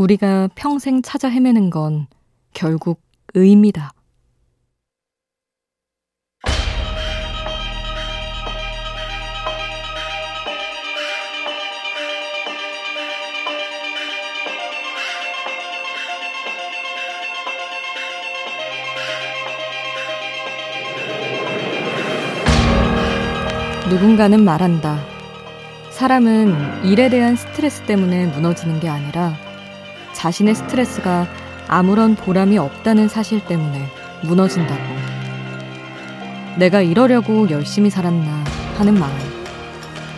우리가 평생 찾아 헤매는 건 결국 의미다. 누군가는 말한다. 사람은 일에 대한 스트레스 때문에 무너지는 게 아니라 자신의 스트레스가 아무런 보람이 없다는 사실 때문에 무너진다고. 내가 이러려고 열심히 살았나 하는 마음.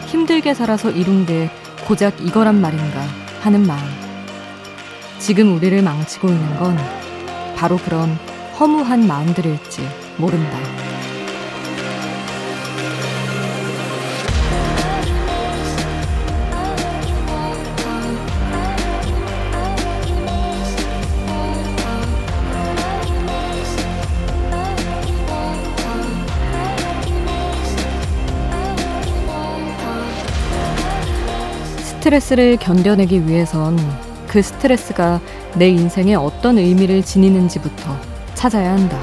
힘들게 살아서 이룬 게 고작 이거란 말인가 하는 마음. 지금 우리를 망치고 있는 건 바로 그런 허무한 마음들일지 모른다. 스트레스를 견뎌내기 위해선 그 스트레스가 내 인생에 어떤 의미를 지니는지부터 찾아야 한다.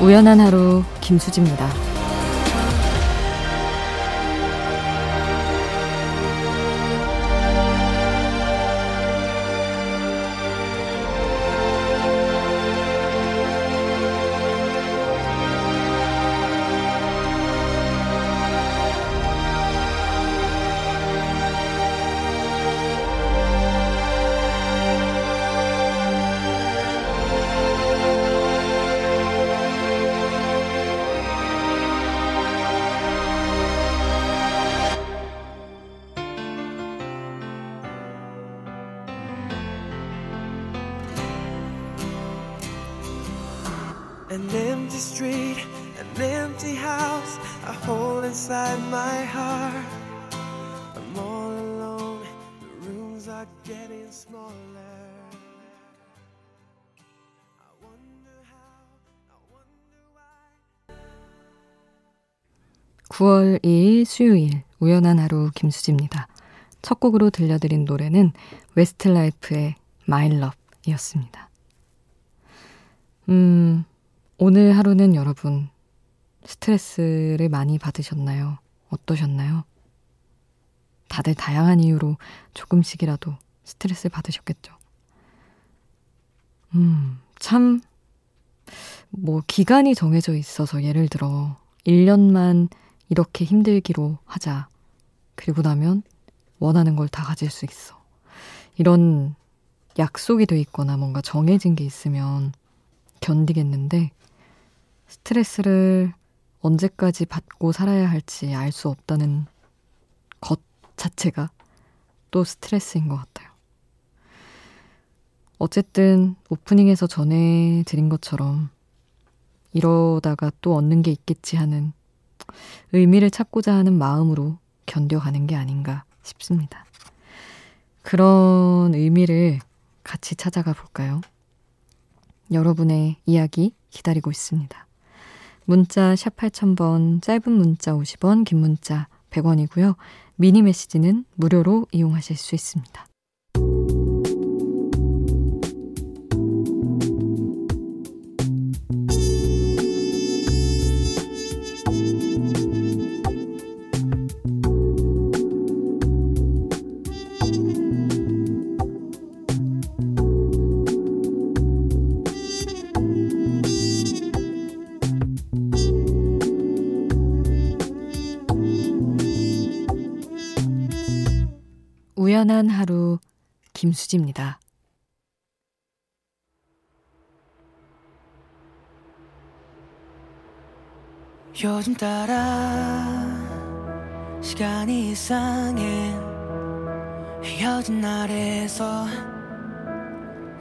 우연한 하루 김수지입니다. 9월 2일 수요일 우연한 하루 김수지입니다. 첫 곡으로 들려드린 노래는 웨스트라이프의 My Love이었습니다. 음, 오늘 하루는 여러분 스트레스를 많이 받으셨나요? 어떠셨나요? 다들 다양한 이유로 조금씩이라도 스트레스를 받으셨겠죠. 음, 참, 뭐, 기간이 정해져 있어서 예를 들어, 1년만 이렇게 힘들기로 하자. 그리고 나면 원하는 걸 다 가질 수 있어. 이런 약속이 돼 있거나 뭔가 정해진 게 있으면 견디겠는데 스트레스를 언제까지 받고 살아야 할지 알 수 없다는 것 자체가 또 스트레스인 것 같아요. 어쨌든 오프닝에서 전해드린 것처럼 이러다가 또 얻는 게 있겠지 하는 의미를 찾고자 하는 마음으로 견뎌가는 게 아닌가 싶습니다. 그런 의미를 같이 찾아가 볼까요? 여러분의 이야기 기다리고 있습니다. 문자 샵 8000번, 짧은 문자 50원, 긴 문자 100원이고요. 미니 메시지는 무료로 이용하실 수 있습니다. 우연한 하루 김수지입니다.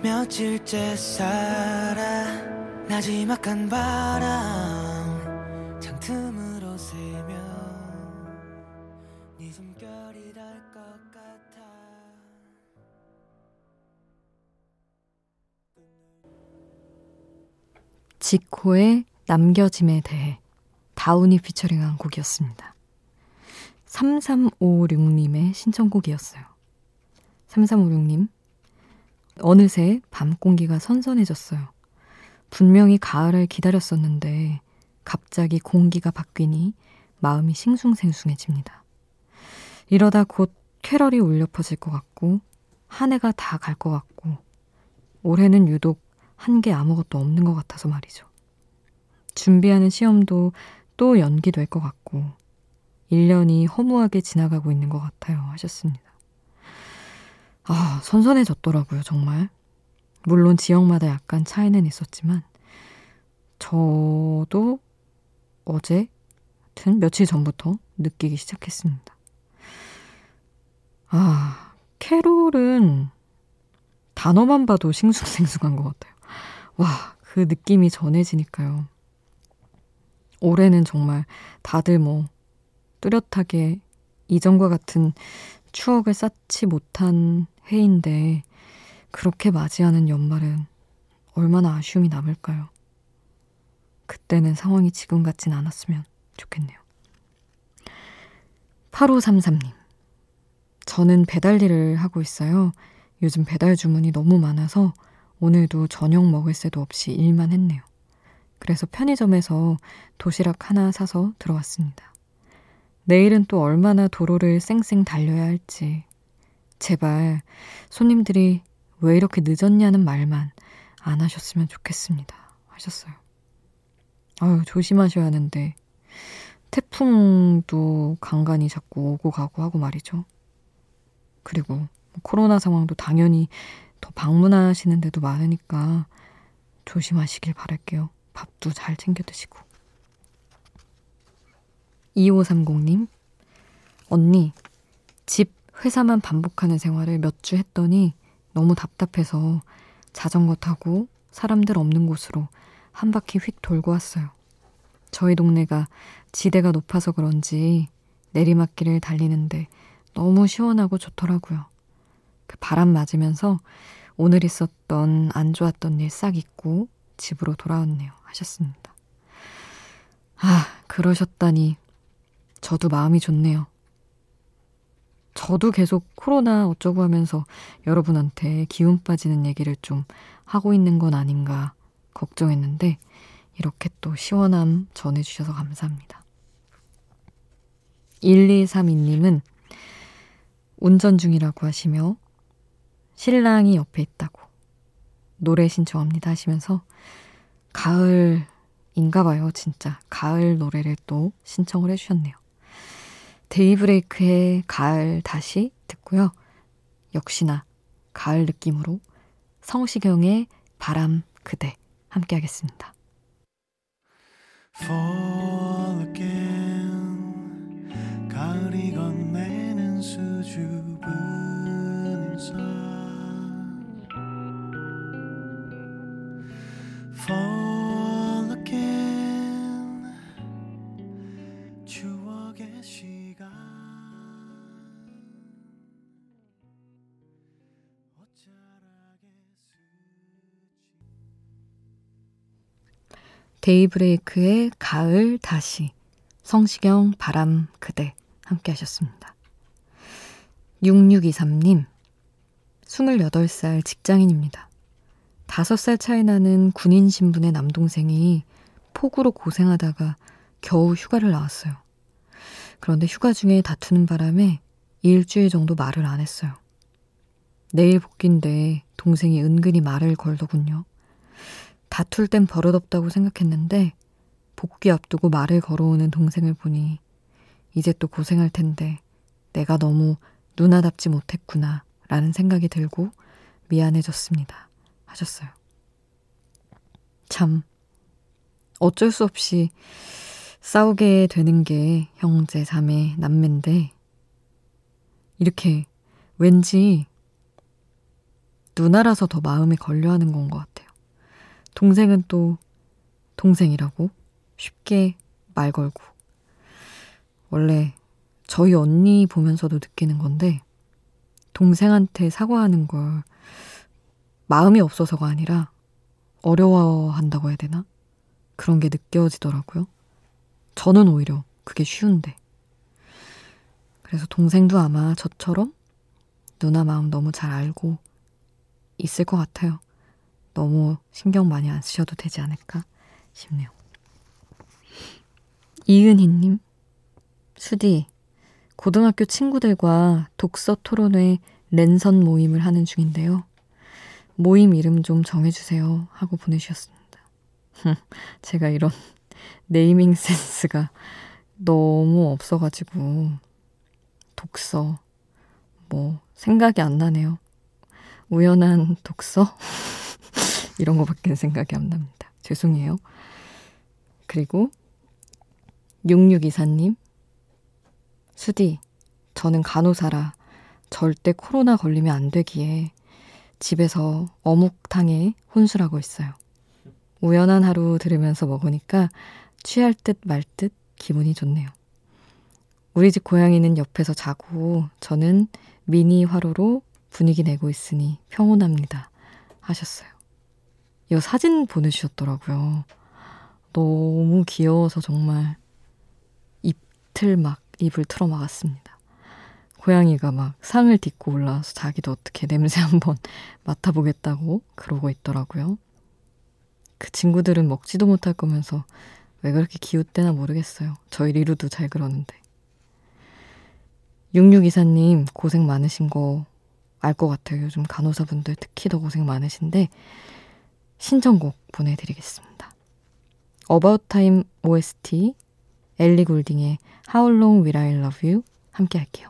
며칠째 살아 나지막한 바람 지코의 남겨짐에 대해 다운이 피처링한 곡이었습니다. 3356님의 신청곡이었어요. 3356님, 어느새 밤 공기가 선선해졌어요. 분명히 가을을 기다렸었는데 갑자기 공기가 바뀌니 마음이 싱숭생숭해집니다. 이러다 곧 캐럴이 울려 퍼질 것 같고 한 해가 다 갈 것 같고 올해는 유독 한 게 아무것도 없는 것 같아서 말이죠. 준비하는 시험도 또 연기될 것 같고 1년이 허무하게 지나가고 있는 것 같아요 하셨습니다. 아, 선선해졌더라고요, 정말. 물론 지역마다 약간 차이는 있었지만, 저도 어제, 하여튼 며칠 전부터 느끼기 시작했습니다. 아, 캐롤은 단어만 봐도 싱숭생숭한 것 같아요. 와, 그 느낌이 전해지니까요. 올해는 정말 다들 뭐 뚜렷하게 이전과 같은 추억을 쌓지 못한 해인데 그렇게 맞이하는 연말은 얼마나 아쉬움이 남을까요? 그때는 상황이 지금 같진 않았으면 좋겠네요. 8533님. 저는 배달 일을 하고 있어요. 요즘 배달 주문이 너무 많아서 오늘도 저녁 먹을 새도 없이 일만 했네요. 그래서 편의점에서 도시락 하나 사서 들어왔습니다. 내일은 또 얼마나 도로를 쌩쌩 달려야 할지. 제발 손님들이 왜 이렇게 늦었냐는 말만 안 하셨으면 좋겠습니다. 하셨어요. 아유, 조심하셔야 하는데. 태풍도 간간히 자꾸 오고 가고 하고 말이죠. 그리고 코로나 상황도 당연히 더 방문하시는 데도 많으니까 조심하시길 바랄게요. 밥도 잘 챙겨 드시고. 2530님, 언니, 집, 회사만 반복하는 생활을 몇 주 했더니 너무 답답해서 자전거 타고 사람들 없는 곳으로 한 바퀴 휙 돌고 왔어요. 저희 동네가 지대가 높아서 그런지 내리막길을 달리는데 너무 시원하고 좋더라고요. 그 바람 맞으면서 오늘 있었던 안 좋았던 일 싹 잊고 집으로 돌아왔네요. 하셨습니다. 아, 그러셨다니 저도 마음이 좋네요. 저도 계속 코로나 어쩌고 하면서 여러분한테 기운 빠지는 얘기를 좀 하고 있는 건 아닌가 걱정했는데 이렇게 또 시원함 전해주셔서 감사합니다. 1232님은 운전 중이라고 하시며 신랑이 옆에 있다고 노래 신청합니다 하시면서 가을인가 봐요, 진짜. 가을 노래를 또 신청을 해주셨네요. 데이브레이크의 가을 다시 듣고요. 역시나 가을 느낌으로 성시경의 바람 그대 함께 하겠습니다. Fall again 가을이 건네는 수줍은 인사 데이브레이크의 가을 다시 성시경 바람 그대 함께 하셨습니다. 6623님 28살 직장인입니다. 5살 차이 나는 군인 신분의 남동생이 폭우로 고생하다가 겨우 휴가를 나왔어요. 그런데 휴가 중에 다투는 바람에 일주일 정도 말을 안 했어요. 내일 복귀인데 동생이 은근히 말을 걸더군요. 다툴 땐 버릇없다고 생각했는데 복귀 앞두고 말을 걸어오는 동생을 보니 이제 또 고생할 텐데 내가 너무 누나답지 못했구나 라는 생각이 들고 미안해졌습니다. 하셨어요. 참, 어쩔 수 없이 싸우게 되는 게 형제, 자매, 남매인데, 이렇게 왠지 누나라서 더 마음에 걸려 하는 건 것 같아요. 동생은 또 동생이라고 쉽게 말 걸고. 원래 저희 언니 보면서도 느끼는 건데, 동생한테 사과하는 걸 마음이 없어서가 아니라 어려워한다고 해야 되나? 그런 게 느껴지더라고요. 저는 오히려 그게 쉬운데. 그래서 동생도 아마 저처럼 누나 마음 너무 잘 알고 있을 것 같아요. 너무 신경 많이 안 쓰셔도 되지 않을까 싶네요. 이은희님, 수디, 고등학교 친구들과 독서 토론회 랜선 모임을 하는 중인데요. 모임 이름 좀 정해주세요. 하고 보내주셨습니다. 제가 이런 네이밍 센스가 너무 없어가지고, 독서, 뭐, 생각이 안 나네요. 우연한 독서? 이런 거밖에 생각이 안 납니다. 죄송해요. 그리고 6624님, 수디, 저는 간호사라 절대 코로나 걸리면 안 되기에 집에서 어묵탕에 혼술하고 있어요. 우연한 하루 들으면서 먹으니까 취할 듯 말 듯 기분이 좋네요. 우리 집 고양이는 옆에서 자고 저는 미니 화로로 분위기 내고 있으니 평온합니다. 하셨어요. 이 사진 보내주셨더라고요. 너무 귀여워서 정말 이틀 막 입을 틀어 막았습니다. 고양이가 막 상을 딛고 올라와서 자기도 어떻게 냄새 한번 맡아보겠다고 그러고 있더라고요. 그 친구들은 먹지도 못할 거면서 왜 그렇게 기웃대나 모르겠어요. 저희 리루도 잘 그러는데. 6624님 고생 많으신 거 알 것 같아요. 요즘 간호사분들 특히 더 고생 많으신데 신청곡 보내드리겠습니다. About Time OST 엘리 골딩의 How Long Will I Love You 함께 할게요.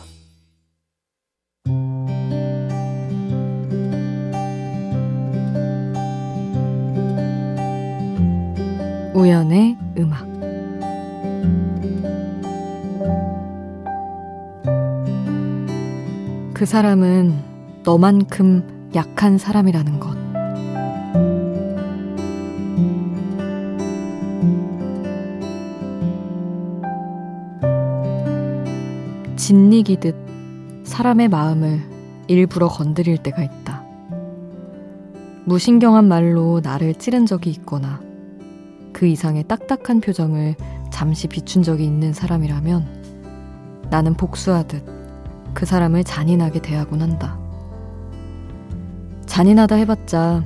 그 사람은 너만큼 약한 사람이라는 것. 진리기듯 사람의 마음을 일부러 건드릴 때가 있다. 무신경한 말로 나를 찌른 적이 있거나 그 이상의 딱딱한 표정을 잠시 비춘 적이 있는 사람이라면 나는 복수하듯 그 사람을 잔인하게 대하곤 한다. 잔인하다 해봤자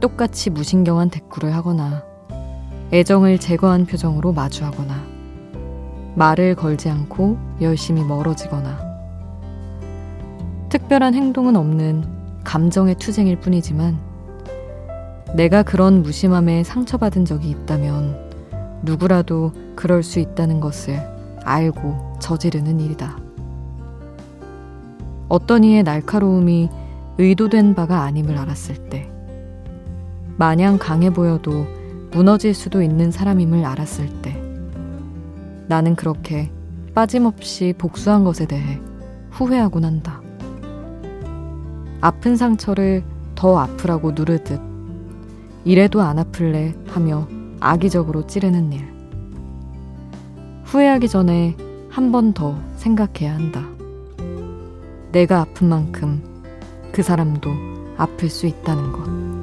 똑같이 무신경한 대꾸를 하거나 애정을 제거한 표정으로 마주하거나 말을 걸지 않고 열심히 멀어지거나 특별한 행동은 없는 감정의 투쟁일 뿐이지만 내가 그런 무심함에 상처받은 적이 있다면 누구라도 그럴 수 있다는 것을 알고 저지르는 일이다. 어떤 이의 날카로움이 의도된 바가 아님을 알았을 때, 마냥 강해 보여도 무너질 수도 있는 사람임을 알았을 때, 나는 그렇게 빠짐없이 복수한 것에 대해 후회하곤 한다. 아픈 상처를 더 아프라고 누르듯 이래도 안 아플래 하며 악의적으로 찌르는 일. 후회하기 전에 한 번 더 생각해야 한다. 내가 아픈 만큼 그 사람도 아플 수 있다는 것.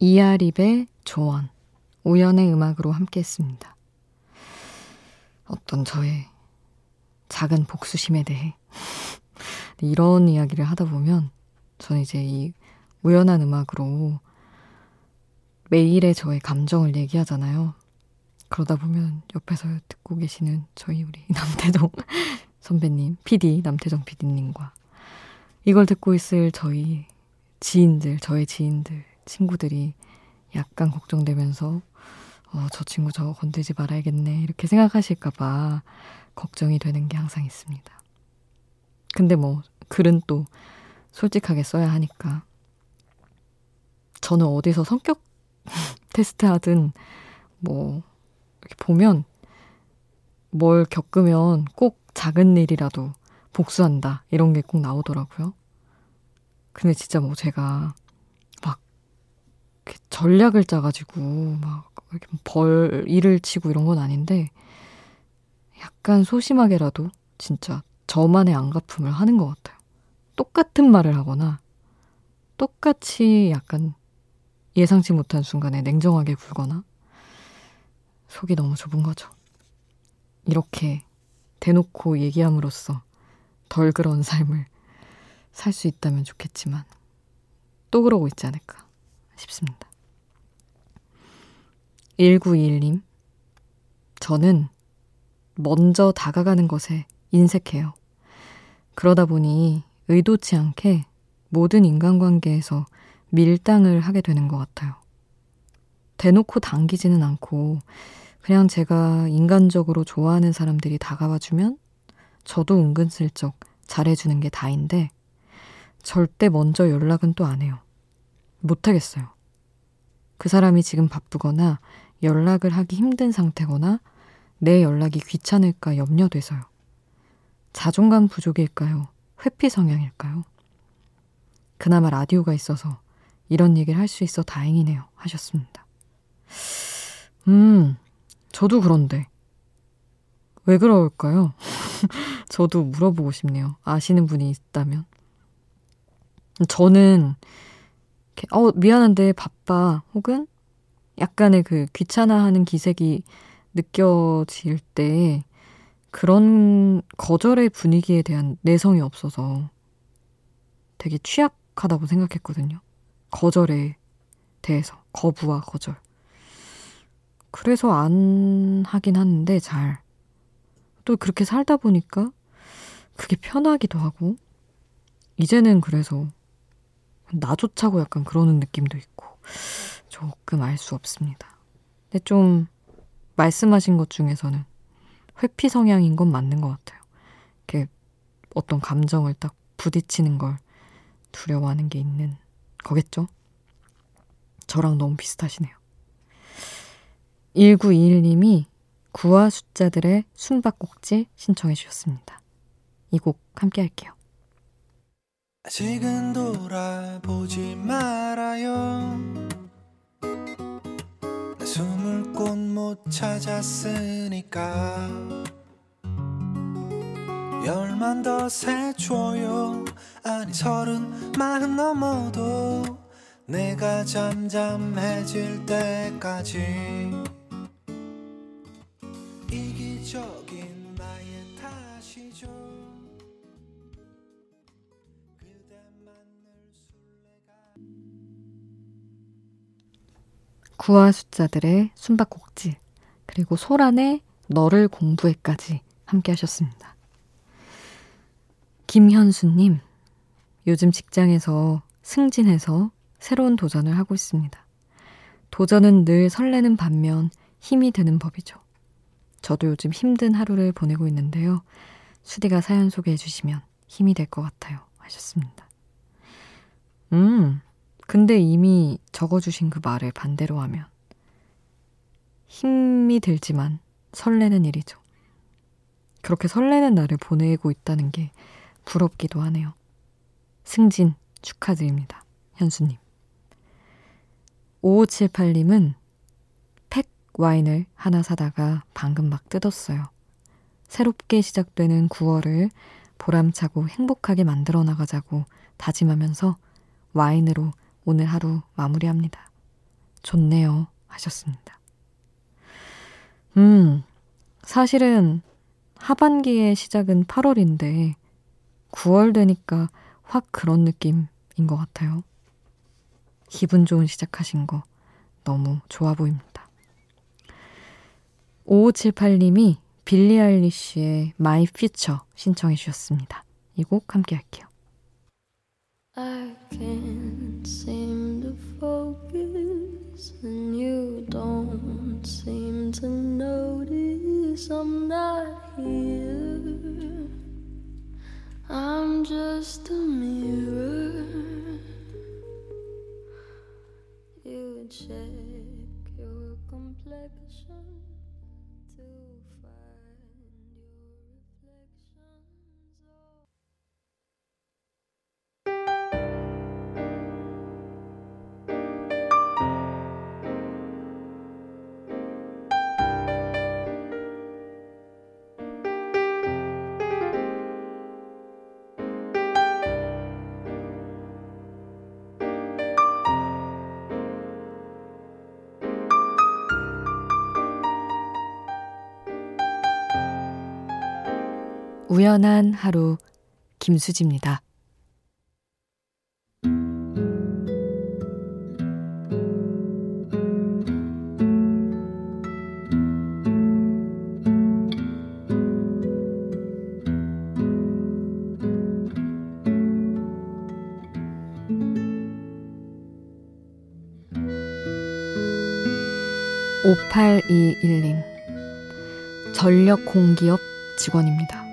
이아립의 조언, 우연의 음악으로 함께 했습니다. 어떤 저의 작은 복수심에 대해 이런 이야기를 하다 보면 저는 이제 이 우연한 음악으로 매일의 저의 감정을 얘기하잖아요. 그러다 보면 옆에서 듣고 계시는 저희 우리 남태정 선배님, PD, 남태정 PD님과 이걸 듣고 있을 저희 지인들, 저의 지인들, 친구들이 약간 걱정되면서 어, 저 친구 저거 건들지 말아야겠네 이렇게 생각하실까봐 걱정이 되는 게 항상 있습니다. 근데 뭐 글은 또 솔직하게 써야 하니까 저는 어디서 성격 테스트 하든 뭐 이렇게 보면 뭘 겪으면 꼭 작은 일이라도 복수한다 이런 게 꼭 나오더라고요. 근데 진짜 뭐 제가 막 전략을 짜가지고 막 이렇게 벌 일을 치고 이런 건 아닌데 약간 소심하게라도 진짜 저만의 안갚음을 하는 것 같아요. 똑같은 말을 하거나 똑같이 약간 예상치 못한 순간에 냉정하게 굴거나 속이 너무 좁은 거죠. 이렇게 대놓고 얘기함으로써 덜 그런 삶을 살 수 있다면 좋겠지만 또 그러고 있지 않을까 싶습니다. 1921님, 저는 먼저 다가가는 것에 인색해요. 그러다 보니 의도치 않게 모든 인간관계에서 밀당을 하게 되는 것 같아요. 대놓고 당기지는 않고 그냥 제가 인간적으로 좋아하는 사람들이 다가와주면 저도 은근슬쩍 잘해주는 게 다인데 절대 먼저 연락은 또 안 해요. 못하겠어요. 그 사람이 지금 바쁘거나 연락을 하기 힘든 상태거나 내 연락이 귀찮을까 염려돼서요. 자존감 부족일까요? 회피 성향일까요? 그나마 라디오가 있어서 이런 얘기를 할 수 있어 다행이네요. 하셨습니다. 음, 저도 그런데. 왜 그럴까요? 저도 물어보고 싶네요. 아시는 분이 있다면. 저는, 어, 미안한데 바빠. 혹은 약간의 그 귀찮아하는 기색이 느껴질 때 그런 거절의 분위기에 대한 내성이 없어서 되게 취약하다고 생각했거든요. 거절에 대해서. 거부와 거절. 그래서 안 하긴 하는데 잘. 또 그렇게 살다 보니까 그게 편하기도 하고, 이제는 그래서 나조차고 약간 그러는 느낌도 있고, 조금 알 수 없습니다. 근데 좀 말씀하신 것 중에서는 회피 성향인 건 맞는 것 같아요. 이렇게 어떤 감정을 딱 부딪히는 걸 두려워하는 게 있는 거겠죠? 저랑 너무 비슷하시네요. 1921님이 구와 숫자들의 숨바꼭질 신청해 주셨습니다. 이 곡 함께 할게요. 아직은 돌아보지 말아요. 나 숨을 곳 못 찾았으니까. 열만 더 세줘요. 아니 서른 마흔 넘어도 내가 잠잠해질 때까지. 구와 숫자들의 숨바꼭질 그리고 소란의 너를 공부해까지 함께 하셨습니다. 김현수님, 요즘 직장에서 승진해서 새로운 도전을 하고 있습니다. 도전은 늘 설레는 반면 힘이 드는 법이죠. 저도 요즘 힘든 하루를 보내고 있는데요. 수디가 사연 소개해 주시면 힘이 될 것 같아요. 하셨습니다. 음, 근데 이미 적어주신 그 말을 반대로 하면 힘이 들지만 설레는 일이죠. 그렇게 설레는 날을 보내고 있다는 게 부럽기도 하네요. 승진 축하드립니다. 현수님. 5578님은 와인을 하나 사다가 방금 막 뜯었어요. 새롭게 시작되는 9월을 보람차고 행복하게 만들어 나가자고 다짐하면서 와인으로 오늘 하루 마무리합니다. 좋네요. 하셨습니다. 음, 사실은 하반기의 시작은 8월인데 9월 되니까 확 그런 느낌인 것 같아요. 기분 좋은 시작하신 거 너무 좋아 보입니다. 5578님이 빌리 아일리쉬의 My Future 신청해 주셨습니다. 이 곡 함께 할게요. I can't seem to focus and you don't seem to notice I'm not here. I'm just a mirror. You check your complexion. 우연한 하루 김수지입니다. 5821님. 전력 공기업 직원입니다.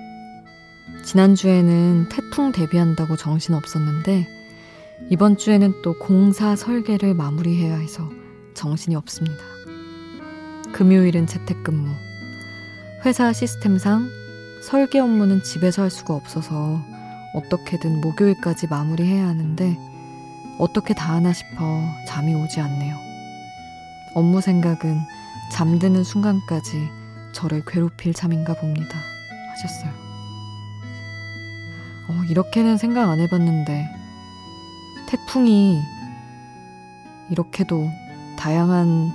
지난주에는 태풍 대비한다고 정신 없었는데 이번 주에는 또 공사 설계를 마무리해야 해서 정신이 없습니다. 금요일은 재택근무. 회사 시스템상 설계 업무는 집에서 할 수가 없어서 어떻게든 목요일까지 마무리해야 하는데 어떻게 다 하나 싶어 잠이 오지 않네요. 업무 생각은 잠드는 순간까지 저를 괴롭힐 참인가 봅니다. 하셨어요. 어, 이렇게는 생각 안 해봤는데 태풍이 이렇게도 다양한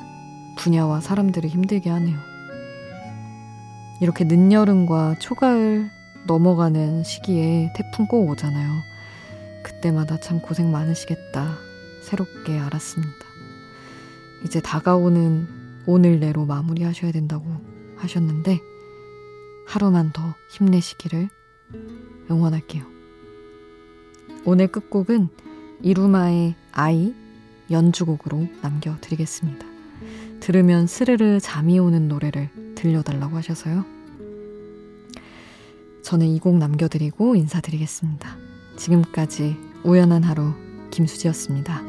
분야와 사람들을 힘들게 하네요. 이렇게 늦여름과 초가을 넘어가는 시기에 태풍 꼭 오잖아요. 그때마다 참 고생 많으시겠다. 새롭게 알았습니다. 이제 다가오는 오늘 내로 마무리하셔야 된다고 하셨는데 하루만 더 힘내시기를 응원할게요. 오늘 끝곡은 이루마의 아이 연주곡으로 남겨드리겠습니다. 들으면 스르르 잠이 오는 노래를 들려달라고 하셔서요. 저는 이 곡 남겨드리고 인사드리겠습니다. 지금까지 우연한 하루 김수지였습니다.